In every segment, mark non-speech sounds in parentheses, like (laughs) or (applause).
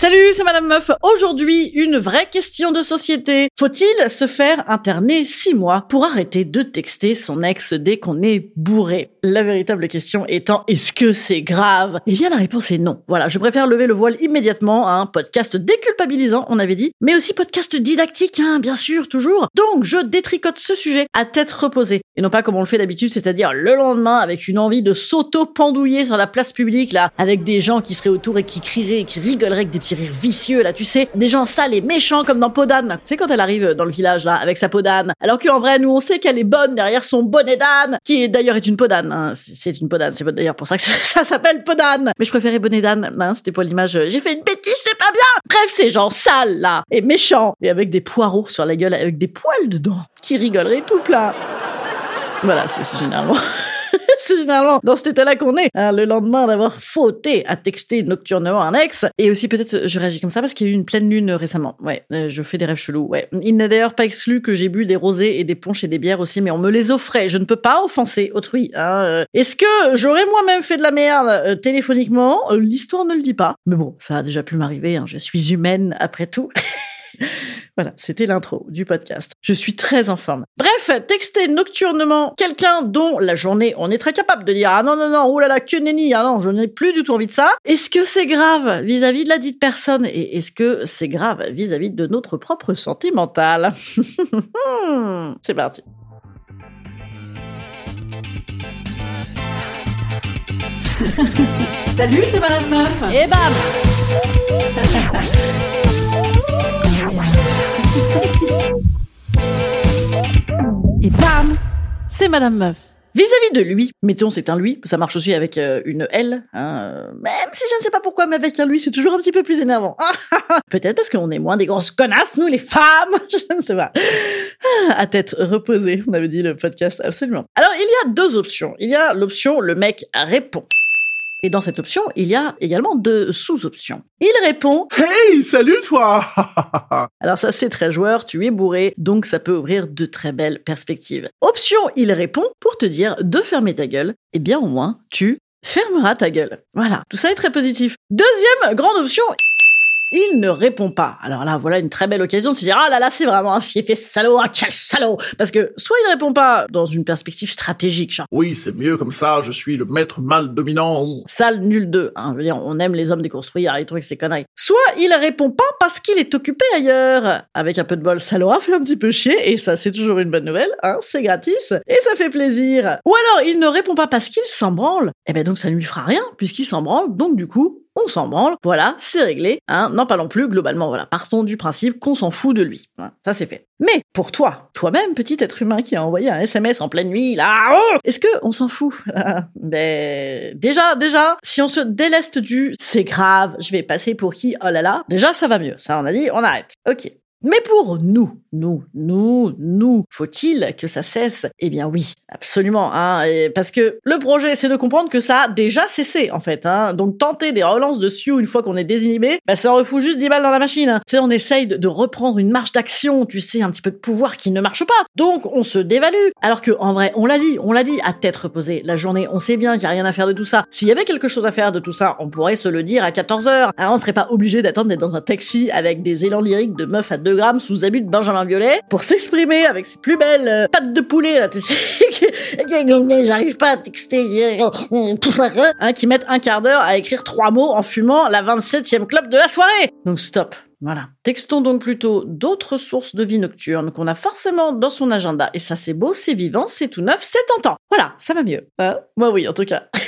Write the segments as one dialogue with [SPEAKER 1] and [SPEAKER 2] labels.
[SPEAKER 1] Salut, c'est Madame Meuf. Aujourd'hui, une vraie question de société. Faut-il se faire interner six mois pour arrêter de texter son ex dès qu'on est bourré? La véritable question étant, est-ce que c'est grave? Eh bien, la réponse est non. Voilà, je préfère lever le voile immédiatement à un podcast déculpabilisant, on avait dit, mais aussi podcast didactique, hein, bien sûr, toujours. Donc, je détricote ce sujet à tête reposée. Et non pas comme on le fait d'habitude, c'est-à-dire le lendemain avec une envie de s'auto-pendouiller sur la place publique, là, avec des gens qui seraient autour et qui crieraient et qui rigoleraient avec des rires vicieux, là, tu sais, des gens sales et méchants comme dans Podane. Tu sais, quand elle arrive dans le village, là, avec sa Podane. Alors qu'en vrai, nous, on sait qu'elle est bonne derrière son bonnet d'âne, qui d'ailleurs est une Podane. Hein. C'est une Podane, c'est d'ailleurs pour ça que (laughs) ça, s'appelle Podane. Mais je préférais bonnet d'âne, hein, c'était pour l'image, j'ai fait une bêtise, c'est pas bien Bref, ces gens sales, là, et méchants, et avec des poireaux sur la gueule, avec des poils dedans, qui rigoleraient tout plat. Voilà, c'est généralement... (laughs) (laughs) c'est généralement dans cet état-là qu'on est, hein, le lendemain d'avoir fauté à texter nocturnement un ex. Et aussi, peut-être, je réagis comme ça parce qu'il y a eu une pleine lune récemment. Ouais, euh, je fais des rêves chelous, ouais. Il n'est d'ailleurs pas exclu que j'ai bu des rosés et des punches et des bières aussi, mais on me les offrait. Je ne peux pas offenser autrui. Hein. Euh. Est-ce que j'aurais moi-même fait de la merde euh, téléphoniquement? L'histoire ne le dit pas. Mais bon, ça a déjà pu m'arriver. Hein. Je suis humaine après tout. (laughs) Voilà, c'était l'intro du podcast. Je suis très en forme. Bref, texter nocturnement quelqu'un dont la journée on est très capable de dire ah non non non oh là là que nenni ah non je n'ai plus du tout envie de ça. Est-ce que c'est grave vis-à-vis de la dite personne et est-ce que c'est grave vis-à-vis de notre propre santé mentale? (laughs) C'est parti.
[SPEAKER 2] Salut, c'est Madame Meuf.
[SPEAKER 1] Et bam Madame. Vis-à-vis de lui, mettons c'est un lui, ça marche aussi avec euh, une L, hein, euh, même si je ne sais pas pourquoi, mais avec un lui c'est toujours un petit peu plus énervant. (laughs) Peut-être parce qu'on est moins des grosses connasses, nous les femmes, (laughs) je ne sais pas. À tête reposée, on avait dit le podcast absolument. Alors il y a deux options. Il y a l'option le mec répond. Et dans cette option, il y a également deux sous-options. Il répond
[SPEAKER 3] Hey, salut toi (laughs)
[SPEAKER 1] Alors ça c'est très joueur, tu es bourré, donc ça peut ouvrir de très belles perspectives. Option, il répond pour te dire de fermer ta gueule. Eh bien au moins, tu fermeras ta gueule. Voilà, tout ça est très positif. Deuxième grande option, il ne répond pas. Alors là, voilà une très belle occasion de se dire ah là là, c'est vraiment un fiefé salaud, un quel salaud. Parce que soit il répond pas dans une perspective stratégique, genre
[SPEAKER 3] oui, c'est mieux comme ça, je suis le maître mal dominant.
[SPEAKER 1] Sale nul 2, hein, je veux dire, on aime les hommes déconstruits, arrêtez avec ces conneries. Soit il répond pas parce qu'il est occupé ailleurs. Avec un peu de bol, ça l'aura fait un petit peu chier, et ça c'est toujours une bonne nouvelle, hein, c'est gratis, et ça fait plaisir. Ou alors il ne répond pas parce qu'il s'en branle, et eh ben donc ça ne lui fera rien, puisqu'il s'en branle, donc du coup, on s'en branle, voilà, c'est réglé, hein, non pas non plus, globalement, voilà, partons du principe qu'on s'en fout de lui. ça c'est fait. Mais pour toi, toi-même, petit être humain qui a envoyé un SMS en pleine nuit, là, oh, est-ce que on s'en fout? (laughs) Ben déjà, déjà, si on se déleste du c'est grave, je vais passer pour qui Oh là là, déjà ça va mieux. Ça on a dit, on arrête. Ok. Mais pour nous, nous, nous, nous, faut-il que ça cesse? Eh bien oui, absolument. Hein, parce que le projet, c'est de comprendre que ça a déjà cessé, en fait. Hein. Donc tenter des relances de Sioux une fois qu'on est désinhibé, bah, ça refout juste 10 balles dans la machine. Hein. On essaye de, reprendre une marche d'action, tu sais, un petit peu de pouvoir qui ne marche pas. Donc on se dévalue. Alors que en vrai, on l'a dit, on l'a dit à tête reposée. La journée, on sait bien qu'il n'y a rien à faire de tout ça. S'il y avait quelque chose à faire de tout ça, on pourrait se le dire à 14h. Hein, on serait pas obligé d'attendre d'être dans un taxi avec des élans lyriques de meufs à 2 grammes sous abus de Benjamin Violet pour s'exprimer avec ses plus belles euh, pattes de poulet, là, tu sais. (laughs) J'arrive pas à texter. (laughs) Hein, qui mettent un quart d'heure à écrire trois mots en fumant la 27e clope de la soirée. Donc stop. Voilà. Textons donc plutôt d'autres sources de vie nocturne qu'on a forcément dans son agenda. Et ça, c'est beau, c'est vivant, c'est tout neuf, c'est tentant. Voilà, ça va mieux. Hein? Moi, oui, en tout cas. (laughs)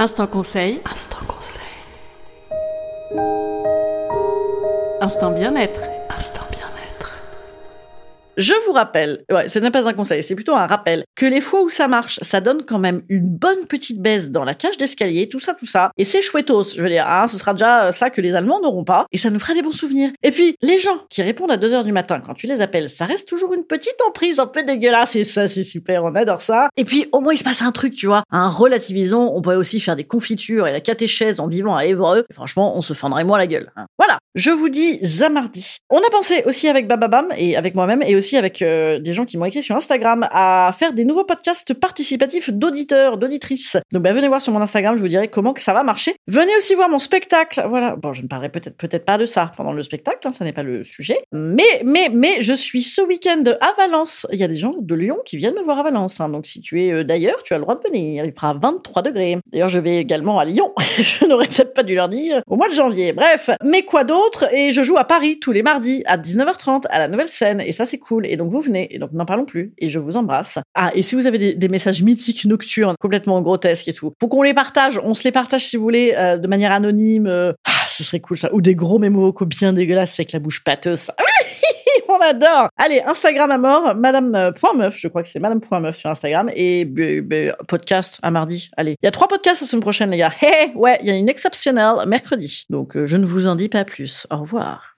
[SPEAKER 4] Instant conseil. Instant conseil. Instant bien-être. Instant bien-être.
[SPEAKER 1] Je vous rappelle, ce n'est pas un conseil, c'est plutôt un rappel, que les fois où ça marche, ça donne quand même une bonne petite baisse dans la cage d'escalier, tout ça, tout ça. Et c'est chouettos, je veux dire, hein, ce sera déjà ça que les Allemands n'auront pas, et ça nous fera des bons souvenirs. Et puis, les gens qui répondent à 2h du matin quand tu les appelles, ça reste toujours une petite emprise un peu dégueulasse, et ça, c'est super, on adore ça. Et puis, au moins, il se passe un truc, tu vois. Un relativisons, on pourrait aussi faire des confitures et la catéchèse en vivant à Évreux. Franchement, on se fendrait moins la gueule. hein. Voilà, je vous dis Zamardi. On a pensé aussi avec Bababam et avec moi-même et aussi avec euh, des gens qui m'ont écrit sur Instagram à faire des nouveaux podcasts participatifs d'auditeurs, d'auditrices. Donc bah, venez voir sur mon Instagram, je vous dirai comment que ça va marcher. Venez aussi voir mon spectacle. Voilà, bon, je ne parlerai peut-être peut-être pas de ça pendant le spectacle, hein, ça n'est pas le sujet. Mais mais mais je suis ce week-end à Valence. Il y a des gens de Lyon qui viennent me voir à Valence. hein. Donc si tu es euh, d'ailleurs, tu as le droit de venir. Il fera 23 degrés. D'ailleurs, je vais également à Lyon. (laughs) je n'aurais peut-être pas dû leur dire au mois de janvier. Bref, quoi d'autre Et je joue à Paris tous les mardis à 19h30 à la Nouvelle Scène et ça c'est cool. Et donc vous venez et donc n'en parlons plus et je vous embrasse. Ah et si vous avez des, messages mythiques nocturnes complètement grotesques et tout, faut qu'on les partage. On se les partage si vous voulez euh, de manière anonyme. euh, Ah, ce serait cool ça. Ou des gros mémos bien dégueulasses avec la bouche pâteuse. Adore. Allez, Instagram à mort, Madame euh, je crois que c'est Madame point meuf sur Instagram et podcast à mardi. Allez, il y a trois podcasts la semaine prochaine les gars. Hé, ouais, il y a une exceptionnelle mercredi. Donc euh, je ne vous en dis pas plus. Au revoir.